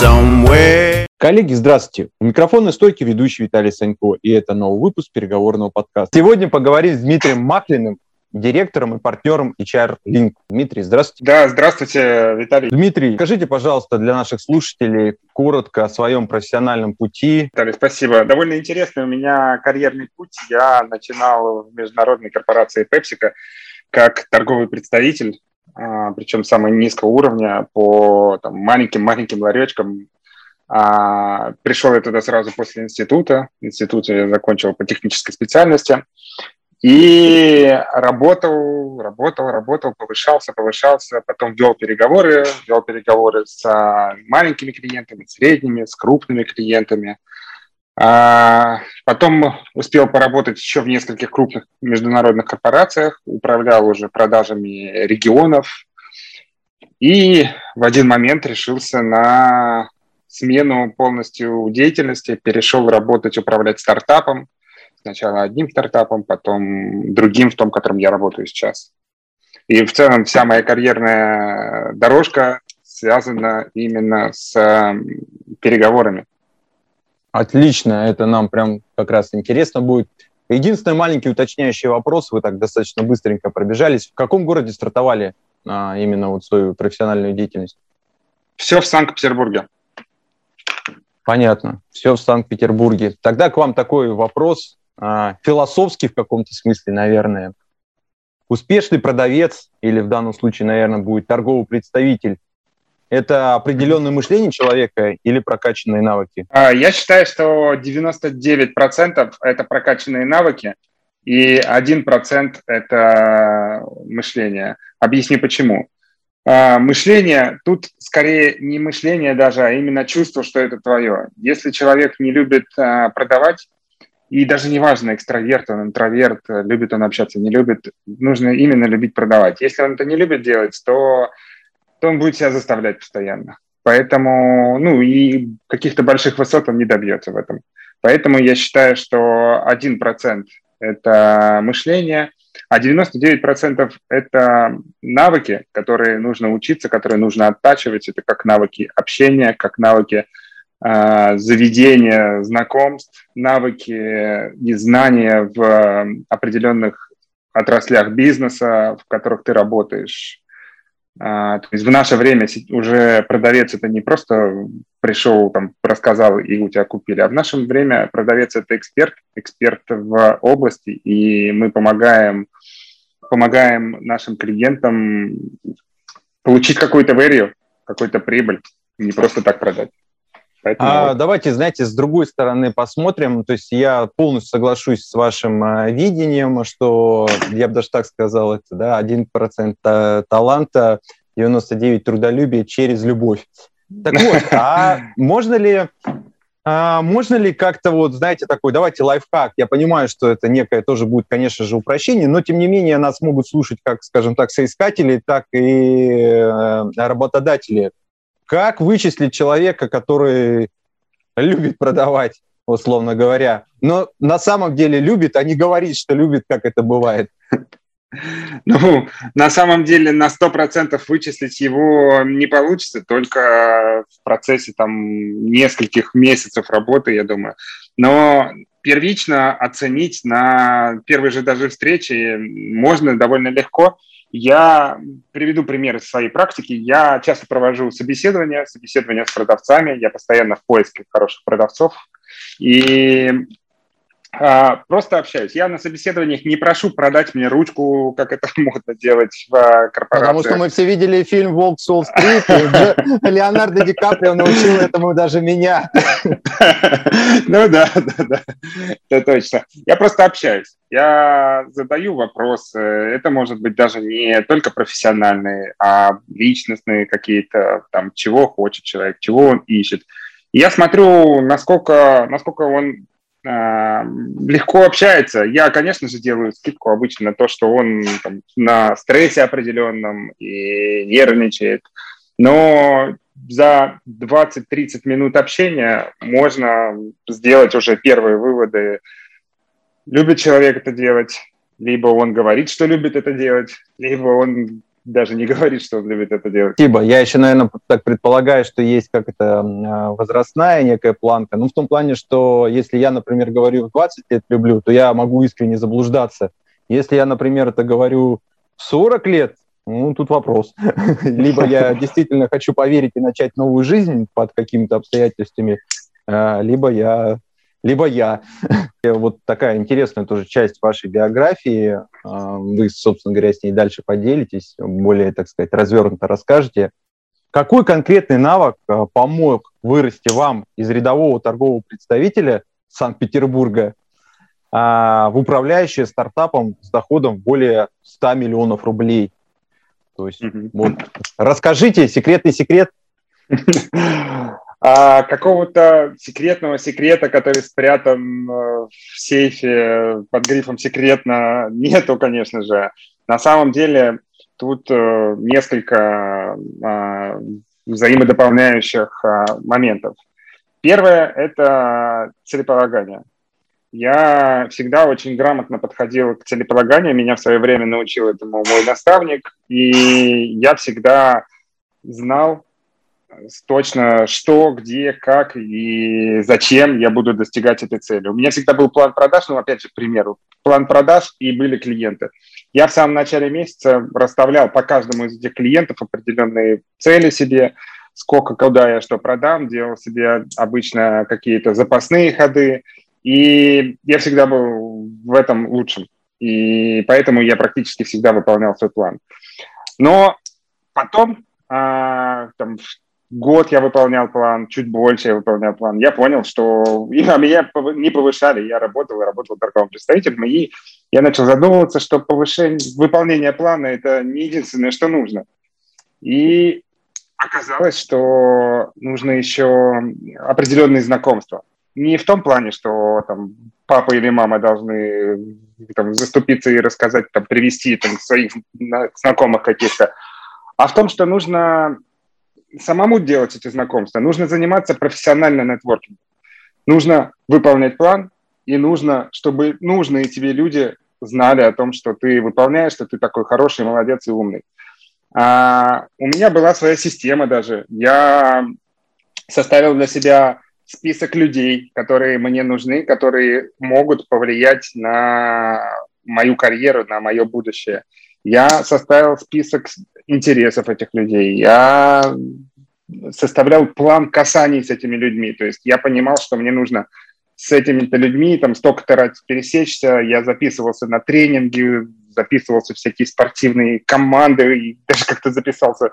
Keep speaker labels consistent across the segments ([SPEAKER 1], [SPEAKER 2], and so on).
[SPEAKER 1] somewhere. Коллеги, здравствуйте. У микрофона стойки ведущий Виталий Санько, и это новый выпуск переговорного подкаста. Сегодня поговорим с Дмитрием Маклиным, директором и партнером HR Link. Дмитрий, здравствуйте.
[SPEAKER 2] Да, здравствуйте, Виталий.
[SPEAKER 1] Дмитрий, скажите, пожалуйста, для наших слушателей коротко о своем профессиональном пути.
[SPEAKER 2] Виталий, спасибо. Довольно интересный у меня карьерный путь. Я начинал в международной корпорации PepsiCo как торговый представитель, причем самого низкого уровня по маленьким-маленьким ларечкам. А, пришел я туда сразу после института. Институт я закончил по технической специальности. И работал, работал, работал, повышался, повышался, потом вел переговоры, вел переговоры с маленькими клиентами, средними, с крупными клиентами. А потом успел поработать еще в нескольких крупных международных корпорациях, управлял уже продажами регионов. И в один момент решился на смену полностью деятельности, перешел работать, управлять стартапом – Сначала одним стартапом, потом другим, в том, в котором я работаю сейчас. И в целом вся моя карьерная дорожка связана именно с переговорами.
[SPEAKER 1] Отлично, это нам прям как раз интересно будет. Единственный маленький уточняющий вопрос, вы так достаточно быстренько пробежались. В каком городе стартовали а, именно вот свою профессиональную деятельность?
[SPEAKER 2] Все в Санкт-Петербурге.
[SPEAKER 1] Понятно, все в Санкт-Петербурге. Тогда к вам такой вопрос. А, философский в каком-то смысле, наверное. Успешный продавец, или в данном случае, наверное, будет торговый представитель, это определенное мышление человека или прокачанные навыки?
[SPEAKER 2] А, я считаю, что 99% это прокачанные навыки, и 1% это мышление. Объясню почему. А, мышление, тут скорее не мышление даже, а именно чувство, что это твое. Если человек не любит продавать, и даже не важно, экстраверт он, интроверт, любит он общаться, не любит, нужно именно любить продавать. Если он это не любит делать, то, то он будет себя заставлять постоянно. Поэтому, ну, и каких-то больших высот он не добьется в этом. Поэтому я считаю, что 1% это мышление, а 99% это навыки, которые нужно учиться, которые нужно оттачивать. Это как навыки общения, как навыки а, заведения знакомств, навыки и знания в определенных отраслях бизнеса, в которых ты работаешь. А, то есть в наше время уже продавец это не просто пришел, там, рассказал и у тебя купили, а в наше время продавец это эксперт, эксперт в области, и мы помогаем, помогаем нашим клиентам получить какую-то value, какую-то прибыль, не просто так продать.
[SPEAKER 1] Поэтому... А, давайте, знаете, с другой стороны посмотрим. То есть я полностью соглашусь с вашим а, видением, что, я бы даже так сказал, это да, 1% таланта, 99% трудолюбия через любовь. Так вот, а можно ли а можно ли как-то вот, знаете, такой, давайте лайфхак, я понимаю, что это некое тоже будет, конечно же, упрощение, но тем не менее нас могут слушать как, скажем так, соискатели, так и э, работодатели как вычислить человека, который любит продавать, условно говоря, но на самом деле любит, а не говорит, что любит, как это бывает?
[SPEAKER 2] Ну, на самом деле на 100% вычислить его не получится, только в процессе там нескольких месяцев работы, я думаю. Но первично оценить на первой же даже встрече можно довольно легко – я приведу пример из своей практики. Я часто провожу собеседования, собеседования с продавцами. Я постоянно в поиске хороших продавцов. И просто общаюсь. Я на собеседованиях не прошу продать мне ручку, как это модно делать в корпорации.
[SPEAKER 1] Потому что мы все видели фильм «Волк с Уолл-стрит», Леонардо Ди Каприо научил этому даже меня.
[SPEAKER 2] Ну да, да, да, это точно. Я просто общаюсь. Я задаю вопросы. Это может быть даже не только профессиональные, а личностные какие-то, там, чего хочет человек, чего он ищет. я смотрю, насколько, насколько он а, легко общается. Я, конечно же, делаю скидку обычно на то, что он там, на стрессе определенном и нервничает. Но за 20-30 минут общения можно сделать уже первые выводы. Любит человек это делать, либо он говорит, что любит это делать, либо он даже не говорит, что он любит это делать.
[SPEAKER 1] Спасибо. Я еще, наверное, так предполагаю, что есть как это а, возрастная некая планка. Ну, в том плане, что если я, например, говорю в 20 лет люблю, то я могу искренне заблуждаться. Если я, например, это говорю в 40 лет, ну, тут вопрос. Либо я действительно хочу поверить и начать новую жизнь под какими-то обстоятельствами, а, либо я либо я. вот такая интересная тоже часть вашей биографии. А, вы, собственно говоря, с ней дальше поделитесь, более, так сказать, развернуто расскажете. Какой конкретный навык а, помог вырасти вам из рядового торгового представителя Санкт-Петербурга а, в управляющее стартапом с доходом более 100 миллионов рублей? То есть, mm-hmm. вот, расскажите секретный секрет.
[SPEAKER 2] А какого-то секретного секрета, который спрятан э, в сейфе под грифом «секретно», нету, конечно же. На самом деле тут э, несколько а, взаимодополняющих моментов. Первое – это целеполагание. Я всегда очень грамотно подходил к целеполаганию. Меня в свое время научил этому мой наставник. И я всегда знал, точно что, где, как и зачем я буду достигать этой цели. У меня всегда был план продаж, ну, опять же, к примеру, план продаж и были клиенты. Я в самом начале месяца расставлял по каждому из этих клиентов определенные цели себе, сколько, куда я что продам, делал себе обычно какие-то запасные ходы, и я всегда был в этом лучшим. И поэтому я практически всегда выполнял свой план. Но потом, а, там, год я выполнял план, чуть больше я выполнял план. Я понял, что а меня не повышали, я работал и работал торговым представителем, и я начал задумываться, что повышение, выполнение плана – это не единственное, что нужно. И оказалось, что нужно еще определенные знакомства. Не в том плане, что там папа или мама должны там, заступиться и рассказать, там, привести там, своих знакомых каких-то, а в том, что нужно самому делать эти знакомства, нужно заниматься профессионально нетворкингом. Нужно выполнять план, и нужно, чтобы нужные тебе люди знали о том, что ты выполняешь, что ты такой хороший, молодец и умный. А, у меня была своя система даже. Я составил для себя список людей, которые мне нужны, которые могут повлиять на мою карьеру, на мое будущее. Я составил список интересов этих людей. Я составлял план касаний с этими людьми. То есть я понимал, что мне нужно с этими-то людьми там столько-то раз пересечься. Я записывался на тренинги, записывался в всякие спортивные команды, и даже как-то записался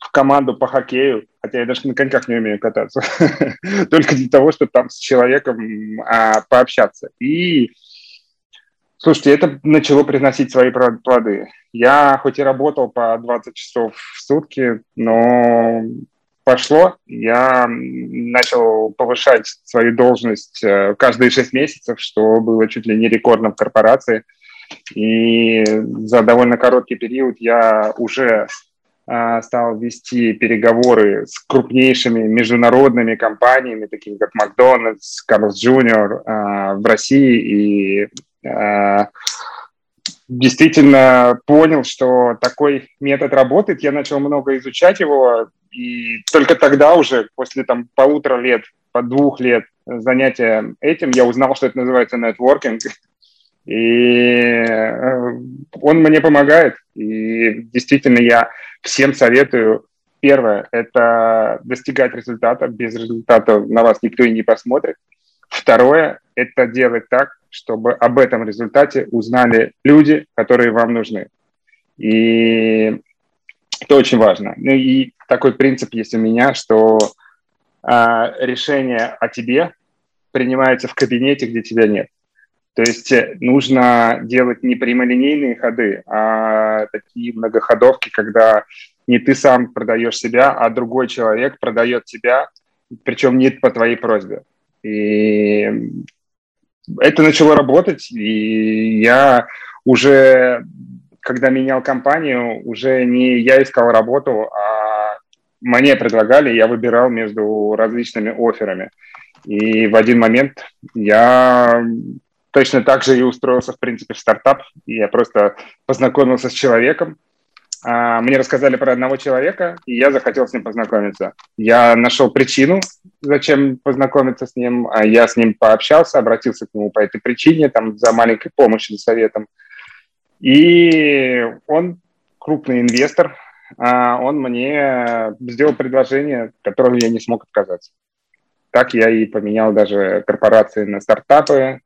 [SPEAKER 2] в команду по хоккею, хотя я даже на коньках не умею кататься, только для того, чтобы там с человеком а, пообщаться. И Слушайте, это начало приносить свои плоды. Я хоть и работал по 20 часов в сутки, но пошло. Я начал повышать свою должность э, каждые 6 месяцев, что было чуть ли не рекордно в корпорации. И за довольно короткий период я уже э, стал вести переговоры с крупнейшими международными компаниями, такими как Макдональдс, Карлс Джуниор э, в России и действительно понял, что такой метод работает. Я начал много изучать его, и только тогда уже, после там полутора лет, по двух лет занятия этим, я узнал, что это называется нетворкинг. И э, он мне помогает. И действительно я всем советую. Первое – это достигать результата. Без результата на вас никто и не посмотрит. Второе – это делать так, чтобы об этом результате узнали люди, которые вам нужны. И это очень важно. Ну и такой принцип есть у меня, что а, решение о тебе принимается в кабинете, где тебя нет. То есть э, нужно делать не прямолинейные ходы, а такие многоходовки, когда не ты сам продаешь себя, а другой человек продает тебя, причем не по твоей просьбе. И это начало работать, и я уже, когда менял компанию, уже не я искал работу, а мне предлагали, я выбирал между различными офферами. И в один момент я точно так же и устроился, в принципе, в стартап. Я просто познакомился с человеком, мне рассказали про одного человека, и я захотел с ним познакомиться. Я нашел причину, зачем познакомиться с ним. А я с ним пообщался, обратился к нему по этой причине, там, за маленькой помощью, за советом. И он крупный инвестор, а он мне сделал предложение, которого я не смог отказаться. Так я и поменял даже корпорации на стартапы,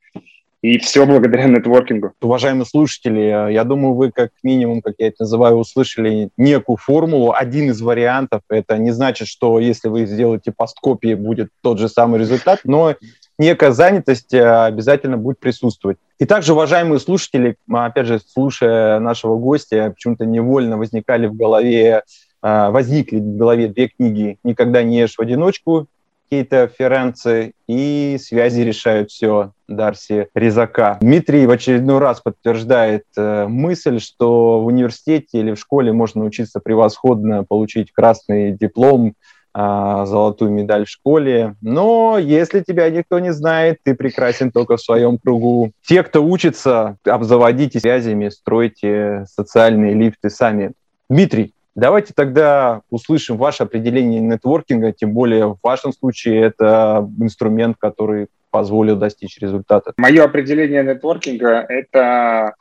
[SPEAKER 2] и все благодаря нетворкингу.
[SPEAKER 1] Уважаемые слушатели, я думаю, вы как минимум, как я это называю, услышали некую формулу. Один из вариантов. Это не значит, что если вы сделаете посткопии, будет тот же самый результат, но некая занятость э, обязательно будет присутствовать. И также, уважаемые слушатели, опять же, слушая нашего гостя, почему-то невольно возникали в голове, э, возникли в голове две книги «Никогда не ешь в одиночку» Кейта Ференци и «Связи решают все» Дарси Резака. Дмитрий в очередной раз подтверждает э, мысль, что в университете или в школе можно учиться превосходно, получить красный диплом, а, золотую медаль в школе. Но если тебя никто не знает, ты прекрасен только в своем кругу. Те, кто учится, обзаводитесь связями, стройте социальные лифты сами. Дмитрий, давайте тогда услышим ваше определение нетворкинга, тем более в вашем случае это инструмент, который позволил достичь результата.
[SPEAKER 2] Мое определение нетворкинга – это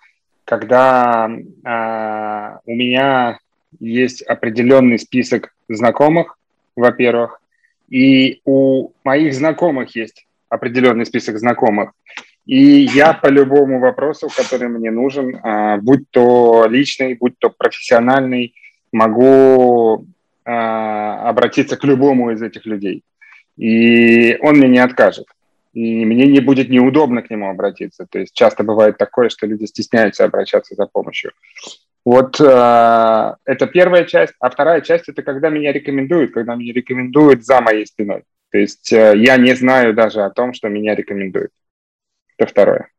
[SPEAKER 2] когда э, у меня есть определенный список знакомых, во-первых, и у моих знакомых есть определенный список знакомых. И я по любому вопросу, который мне нужен, а, будь то личный, будь то профессиональный, могу а, обратиться к любому из этих людей. И он мне не откажет. И мне не будет неудобно к нему обратиться. То есть часто бывает такое, что люди стесняются обращаться за помощью. Вот э, это первая часть. А вторая часть – это когда меня рекомендуют, когда меня рекомендуют за моей спиной. То есть э, я не знаю даже о том, что меня рекомендуют. Это второе.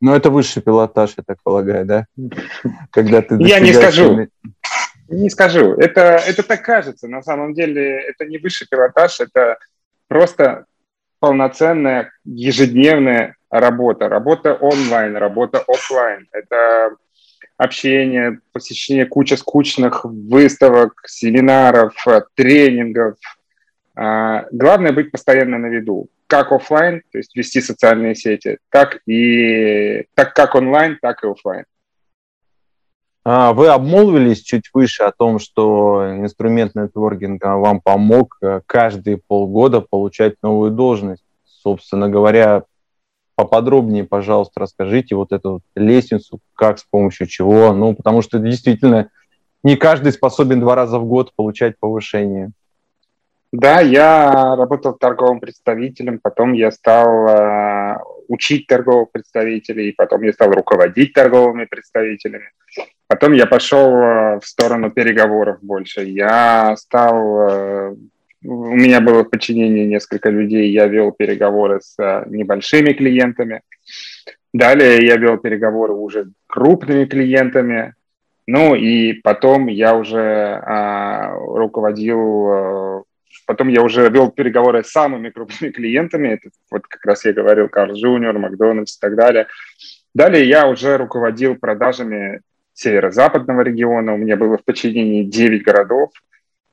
[SPEAKER 1] Ну, это высший пилотаж, я так полагаю, да?
[SPEAKER 2] Когда ты я не скажу. Не скажу. Это, это так кажется. На самом деле это не высший пилотаж, это просто полноценная ежедневная работа. Работа онлайн, работа офлайн. Это общение, посещение кучи скучных выставок, семинаров, тренингов. А, главное быть постоянно на виду, как офлайн, то есть вести социальные сети, так и так как онлайн, так и офлайн.
[SPEAKER 1] А, вы обмолвились чуть выше о том, что инструмент нетворкинга вам помог э, каждые полгода получать новую должность. Собственно говоря, поподробнее, пожалуйста, расскажите вот эту вот лестницу, как, с помощью чего. Ну, потому что действительно не каждый способен два раза в год получать повышение.
[SPEAKER 2] Да, я работал торговым представителем, потом я стал э, учить торговых представителей, потом я стал руководить торговыми представителями. Потом я пошел э, в сторону переговоров больше. Я стал э, у меня было в подчинении несколько людей, я вел переговоры с э, небольшими клиентами. Далее я вел переговоры уже с крупными клиентами. Ну и потом я уже а, руководил, потом я уже вел переговоры с самыми крупными клиентами. Это вот как раз я говорил, Карл Джуниор, Макдональдс и так далее. Далее я уже руководил продажами северо-западного региона. У меня было в подчинении 9 городов.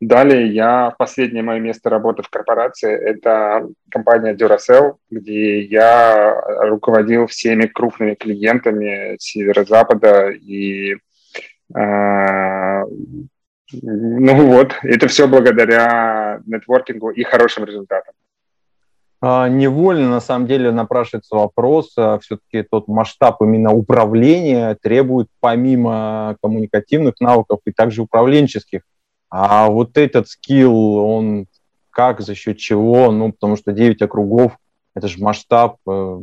[SPEAKER 2] Далее я, последнее мое место работы в корпорации, это компания Duracell, где я руководил всеми крупными клиентами северо-запада и э, ну вот, это все благодаря нетворкингу и хорошим результатам.
[SPEAKER 1] А, невольно, на самом деле, напрашивается вопрос, а, все-таки тот масштаб именно управления требует помимо коммуникативных навыков и также управленческих. А вот этот скилл, он как, за счет чего? Ну, потому что 9 округов, это же масштаб.
[SPEAKER 2] Э,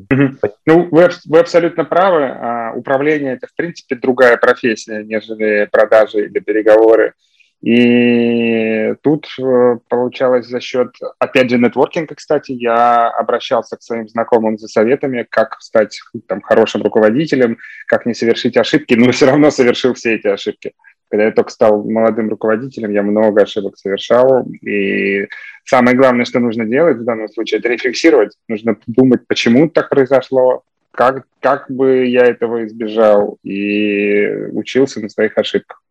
[SPEAKER 2] ну, вы, вы абсолютно правы. А, управление – это, в принципе, другая профессия, нежели продажи или переговоры. И тут э, получалось за счет, опять же, нетворкинга, кстати, я обращался к своим знакомым за советами, как стать там, хорошим руководителем, как не совершить ошибки, но все равно совершил все эти ошибки. Когда я только стал молодым руководителем, я много ошибок совершал. И самое главное, что нужно делать в данном случае, это рефлексировать. Нужно думать, почему так произошло, как, как бы я этого избежал, и учился на своих ошибках.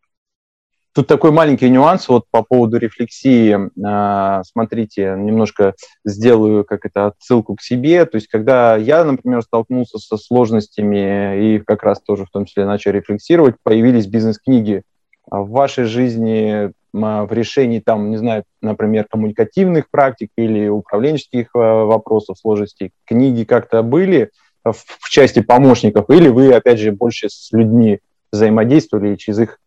[SPEAKER 1] Тут такой маленький нюанс вот по поводу рефлексии. А, смотрите, немножко сделаю как это отсылку к себе. То есть, когда я, например, столкнулся со сложностями и как раз тоже в том числе начал рефлексировать, появились бизнес-книги. А в вашей жизни в решении там, не знаю, например, коммуникативных практик или управленческих вопросов, сложностей, книги как-то были в части помощников, или вы, опять же, больше с людьми взаимодействовали через их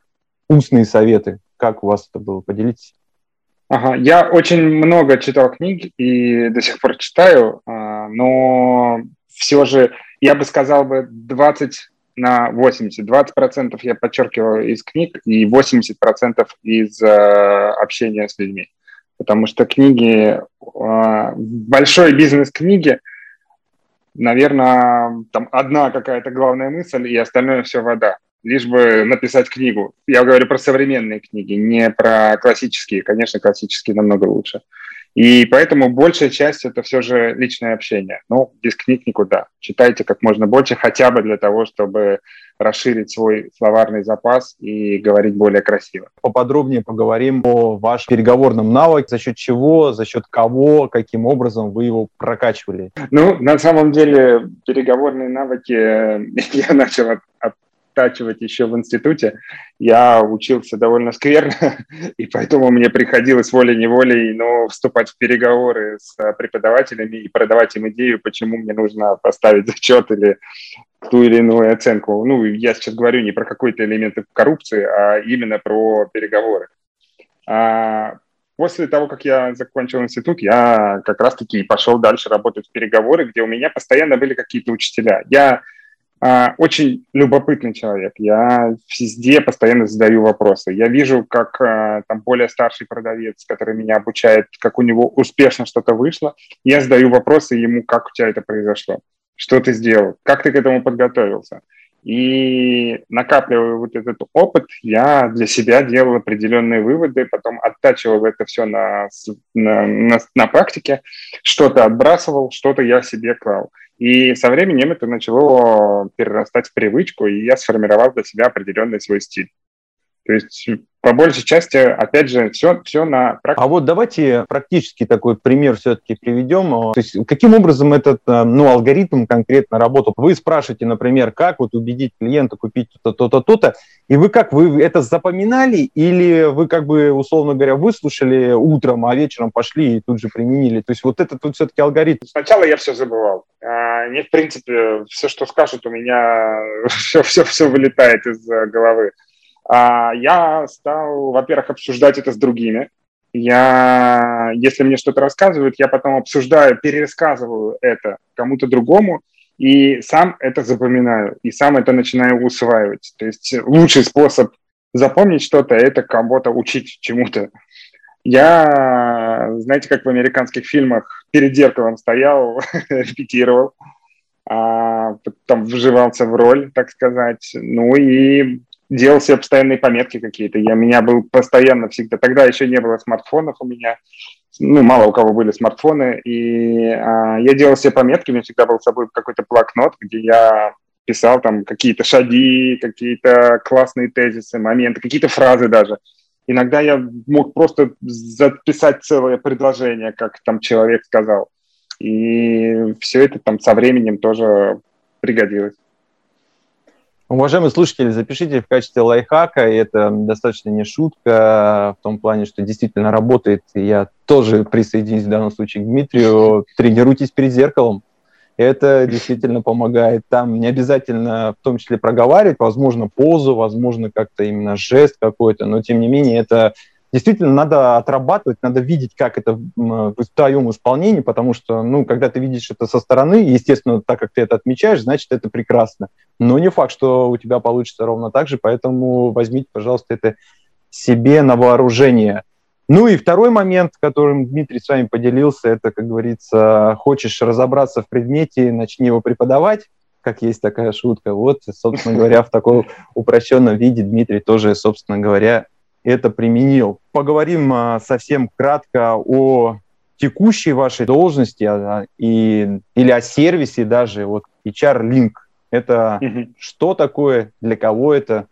[SPEAKER 1] устные советы. Как у вас это было? Поделитесь.
[SPEAKER 2] Ага, я очень много читал книг и до сих пор читаю, а, но все же я бы сказал бы 20 на 80. 20% я подчеркиваю из книг и 80% из э, общения с людьми. Потому что книги, э, большой бизнес-книги, наверное, там одна какая-то главная мысль, и остальное все вода лишь бы написать книгу. Я говорю про современные книги, не про классические. Конечно, классические намного лучше. И поэтому большая часть это все же личное общение. Ну, без книг никуда. Читайте как можно больше, хотя бы для того, чтобы расширить свой словарный запас и говорить более красиво.
[SPEAKER 1] Поподробнее поговорим о вашем переговорном навыке, за счет чего, за счет кого, каким образом вы его прокачивали.
[SPEAKER 2] Ну, на самом деле, переговорные навыки я начал от, от оттачивать еще в институте. Я учился довольно скверно, и поэтому мне приходилось волей-неволей но вступать в переговоры с преподавателями и продавать им идею, почему мне нужно поставить зачет или ту или иную оценку. Ну, я сейчас говорю не про какой-то элемент коррупции, а именно про переговоры. А после того, как я закончил институт, я как раз-таки пошел дальше работать в переговоры, где у меня постоянно были какие-то учителя. Я очень любопытный человек. Я везде постоянно задаю вопросы. Я вижу, как а, там более старший продавец, который меня обучает, как у него успешно что-то вышло. Я задаю вопросы ему, как у тебя это произошло, что ты сделал, как ты к этому подготовился. И накапливая вот этот опыт, я для себя делал определенные выводы, потом оттачивал это все на, на, на, на практике, что-то отбрасывал, что-то я себе клал. И со временем это начало перерастать в привычку, и я сформировал для себя определенный свой стиль. То есть по большей части, опять же, все, все на
[SPEAKER 1] практике. А вот давайте практически такой пример все-таки приведем. То есть каким образом этот э, ну, алгоритм конкретно работал? Вы спрашиваете, например, как вот убедить клиента купить то-то, то-то, то-то, и вы как, вы это запоминали или вы как бы, условно говоря, выслушали утром, а вечером пошли и тут же применили? То есть вот это тут все-таки алгоритм.
[SPEAKER 2] Сначала я все забывал. А, мне, в принципе, все, что скажут, у меня все, все, все вылетает из э, головы. А, я стал, во-первых, обсуждать это с другими. Я, если мне что-то рассказывают, я потом обсуждаю, перерассказываю это кому-то другому, и сам это запоминаю, и сам это начинаю усваивать. То есть лучший способ запомнить что-то – это кого-то учить чему-то. Я, знаете, как в американских фильмах, перед зеркалом стоял, репетировал, а потом вживался в роль, так сказать. Ну и делал себе постоянные пометки какие-то. Я, у меня был постоянно всегда, тогда еще не было смартфонов у меня, ну, мало у кого были смартфоны, и а, я делал себе пометки, у меня всегда был с собой какой-то блокнот, где я писал там какие-то шаги, какие-то классные тезисы, моменты, какие-то фразы даже. Иногда я мог просто записать целое предложение, как там человек сказал. И все это там со временем тоже пригодилось.
[SPEAKER 1] Уважаемые слушатели, запишите в качестве лайфхака, и это достаточно не шутка, в том плане, что действительно работает. Я тоже присоединюсь в данном случае к Дмитрию. Тренируйтесь перед зеркалом. Это действительно помогает. Там не обязательно в том числе проговаривать, возможно, позу, возможно, как-то именно жест какой-то, но тем не менее это действительно надо отрабатывать, надо видеть, как это в твоем исполнении, потому что, ну, когда ты видишь это со стороны, естественно, так как ты это отмечаешь, значит, это прекрасно. Но не факт, что у тебя получится ровно так же, поэтому возьмите, пожалуйста, это себе на вооружение. Ну и второй момент, которым Дмитрий с вами поделился, это, как говорится, хочешь разобраться в предмете, начни его преподавать, как есть такая шутка. Вот, собственно говоря, в таком упрощенном виде Дмитрий тоже, собственно говоря, это применил. Поговорим а, совсем кратко о текущей вашей должности а, и, или о сервисе даже, вот HR Link. Это угу. что такое, для кого это?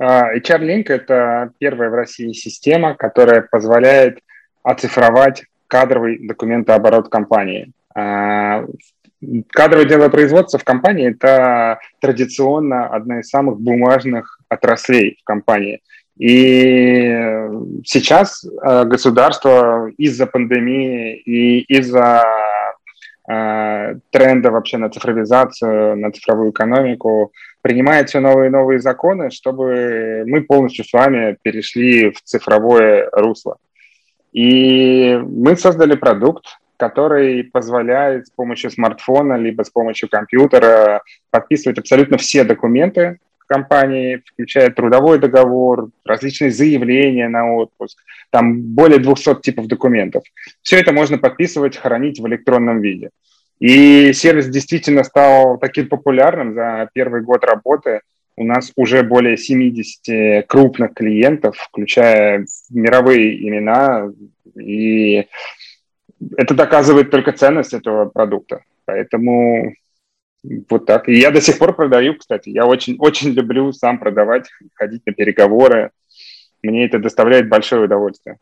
[SPEAKER 2] HR-Link – это первая в России система, которая позволяет оцифровать кадровый документооборот компании. А, кадровое дело производства в компании – это традиционно одна из самых бумажных отраслей в компании. И сейчас э, государство из-за пандемии и из-за э, тренда вообще на цифровизацию, на цифровую экономику принимает все новые и новые законы, чтобы мы полностью с вами перешли в цифровое русло. И мы создали продукт, который позволяет с помощью смартфона либо с помощью компьютера подписывать абсолютно все документы компании, включая трудовой договор, различные заявления на отпуск, там более 200 типов документов. Все это можно подписывать, хранить в электронном виде. И сервис действительно стал таким популярным за первый год работы. У нас уже более 70 крупных клиентов, включая мировые имена, и это доказывает только ценность этого продукта. Поэтому вот так. И я до сих пор продаю, кстати. Я очень, очень люблю сам продавать, ходить на переговоры. Мне это доставляет большое удовольствие.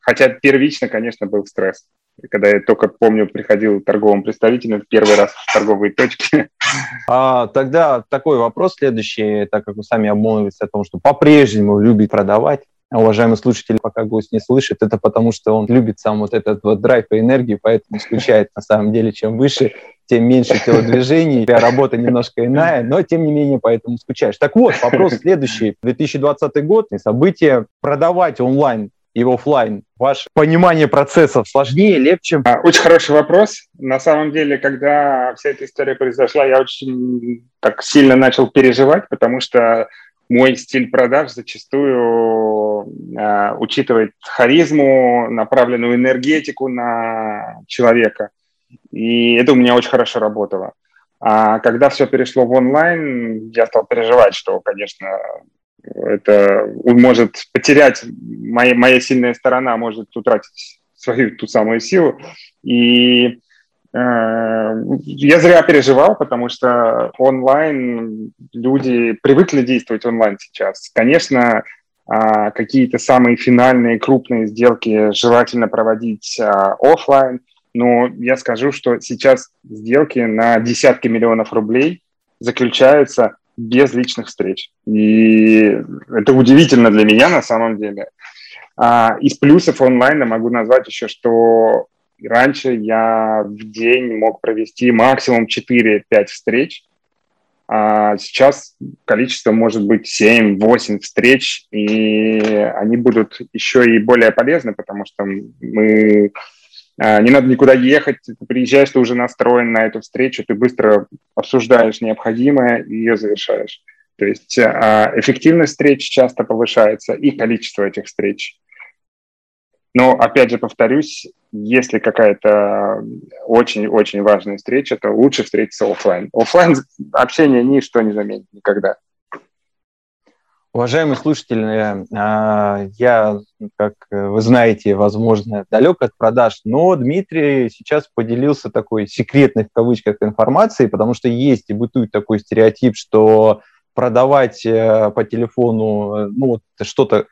[SPEAKER 2] Хотя первично, конечно, был стресс. Когда я только, помню, приходил торговым представителем первый раз в торговые точки.
[SPEAKER 1] А, тогда такой вопрос следующий, так как вы сами обмолвились о том, что по-прежнему любит продавать. Уважаемый слушатель, пока гость не слышит, это потому, что он любит сам вот этот вот драйв и энергию, поэтому скучает на самом деле. Чем выше, тем меньше телодвижений, работа немножко иная, но тем не менее поэтому скучаешь. Так вот, вопрос следующий. 2020 год, события продавать онлайн и офлайн? Ваше понимание процессов сложнее, легче?
[SPEAKER 2] А, очень хороший вопрос. На самом деле, когда вся эта история произошла, я очень так сильно начал переживать, потому что мой стиль продаж зачастую э, учитывает харизму, направленную энергетику на человека. И это у меня очень хорошо работало. А когда все перешло в онлайн, я стал переживать, что, конечно, это может потерять, моя, моя сильная сторона может утратить свою ту самую силу. И я зря переживал, потому что онлайн люди привыкли действовать онлайн сейчас. Конечно, э, какие-то самые финальные крупные сделки желательно проводить э, офлайн, но я скажу, что сейчас сделки на десятки миллионов рублей заключаются без личных встреч. И это удивительно для меня на самом деле. А, из плюсов онлайна могу назвать еще, что раньше я в день мог провести максимум 4-5 встреч, а сейчас количество может быть 7-8 встреч, и они будут еще и более полезны, потому что мы а, не надо никуда ехать, ты приезжаешь, ты уже настроен на эту встречу, ты быстро обсуждаешь необходимое и ее завершаешь. То есть а, эффективность встреч часто повышается и количество этих встреч. Но, опять же, повторюсь, если какая-то очень-очень важная встреча, то лучше встретиться офлайн. Офлайн общение ничто не заменит никогда.
[SPEAKER 1] Уважаемые слушатели, а, я, как вы знаете, возможно, далек от продаж, но Дмитрий сейчас поделился такой секретной в кавычках информацией, потому что есть и бытует такой стереотип, что продавать э, по телефону ну, вот что-то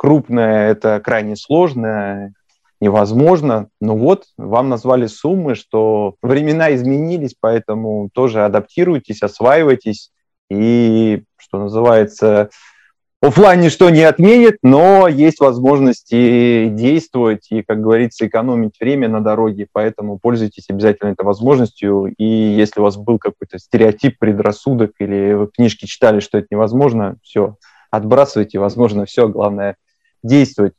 [SPEAKER 1] крупное – это крайне сложно, невозможно. Но вот вам назвали суммы, что времена изменились, поэтому тоже адаптируйтесь, осваивайтесь и что называется, офлайн ничто не отменит, но есть возможности действовать и, как говорится, экономить время на дороге, поэтому пользуйтесь обязательно этой возможностью. И если у вас был какой-то стереотип, предрассудок, или вы книжки читали, что это невозможно, все, отбрасывайте, возможно, все, главное действовать.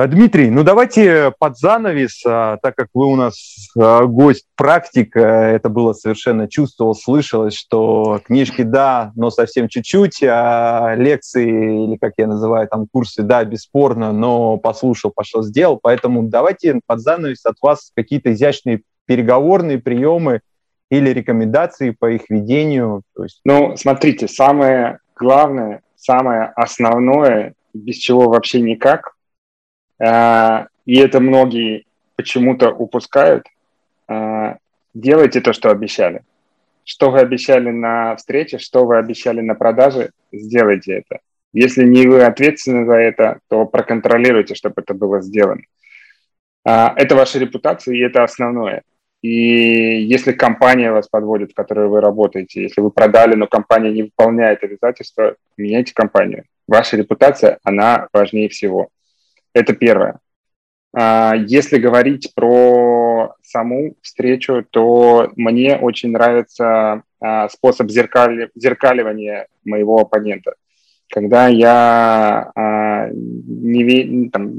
[SPEAKER 1] А, Дмитрий, ну давайте под занавес, а, так как вы у нас а, гость, практик, это было совершенно чувствовал, слышалось, что книжки да, но совсем чуть-чуть, а лекции, или как я называю там курсы, да, бесспорно, но послушал, пошел, сделал. Поэтому давайте под занавес от вас какие-то изящные переговорные приемы или рекомендации по их ведению.
[SPEAKER 2] То есть... Ну, смотрите, самое главное, самое основное, без чего вообще никак – а, и это многие почему-то упускают, а, делайте то, что обещали. что вы обещали на встрече, что вы обещали на продаже, сделайте это. Если не вы ответственны за это, то проконтролируйте, чтобы это было сделано. А, это ваша репутация, и это основное. И если компания вас подводит, в которой вы работаете, если вы продали, но компания не выполняет обязательства, меняйте компанию. Ваша репутация, она важнее всего. Это первое. А, если говорить про саму встречу, то мне очень нравится а, способ зеркали, зеркаливания моего оппонента. Когда я а, не, там,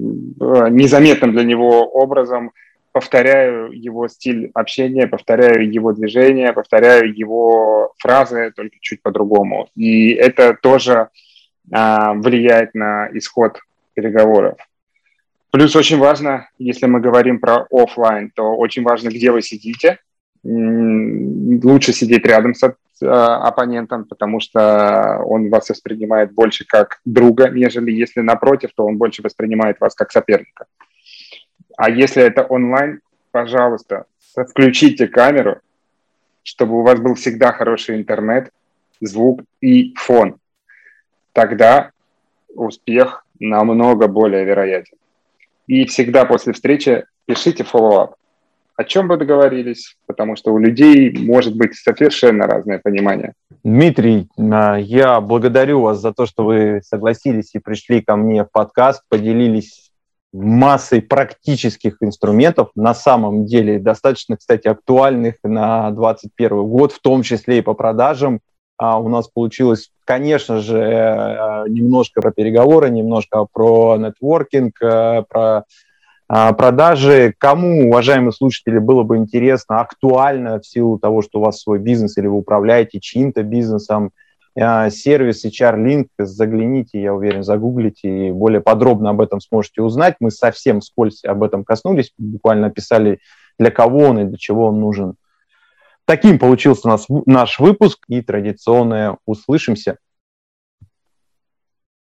[SPEAKER 2] незаметным для него образом повторяю его стиль общения, повторяю его движения, повторяю его фразы, только чуть по-другому. И это тоже влияет на исход переговоров. Плюс очень важно, если мы говорим про офлайн, то очень важно, где вы сидите. Лучше сидеть рядом с э, оппонентом, потому что он вас воспринимает больше как друга, нежели если напротив, то он больше воспринимает вас как соперника. А если это онлайн, пожалуйста, включите камеру, чтобы у вас был всегда хороший интернет, звук и фон. Тогда успех намного более вероятен. И всегда после встречи пишите follow-up. О чем вы договорились, потому что у людей может быть совершенно разное понимание.
[SPEAKER 1] Дмитрий, а, я благодарю вас за то, что вы согласились и пришли ко мне в подкаст, поделились массой практических инструментов, на самом деле достаточно, кстати, актуальных на 2021 год, в том числе и по продажам. А у нас получилось, конечно же, э, немножко про переговоры, немножко про нетворкинг, э, про а, продажи. Кому, уважаемые слушатели, было бы интересно, актуально в силу того, что у вас свой бизнес или вы управляете чьим-то бизнесом, э, сервис HR-Link, загляните, я уверен, загуглите и более подробно об этом сможете узнать. Мы совсем вскользь об этом коснулись, буквально описали, для кого он и для чего он нужен. Таким получился у нас наш выпуск и традиционное «Услышимся».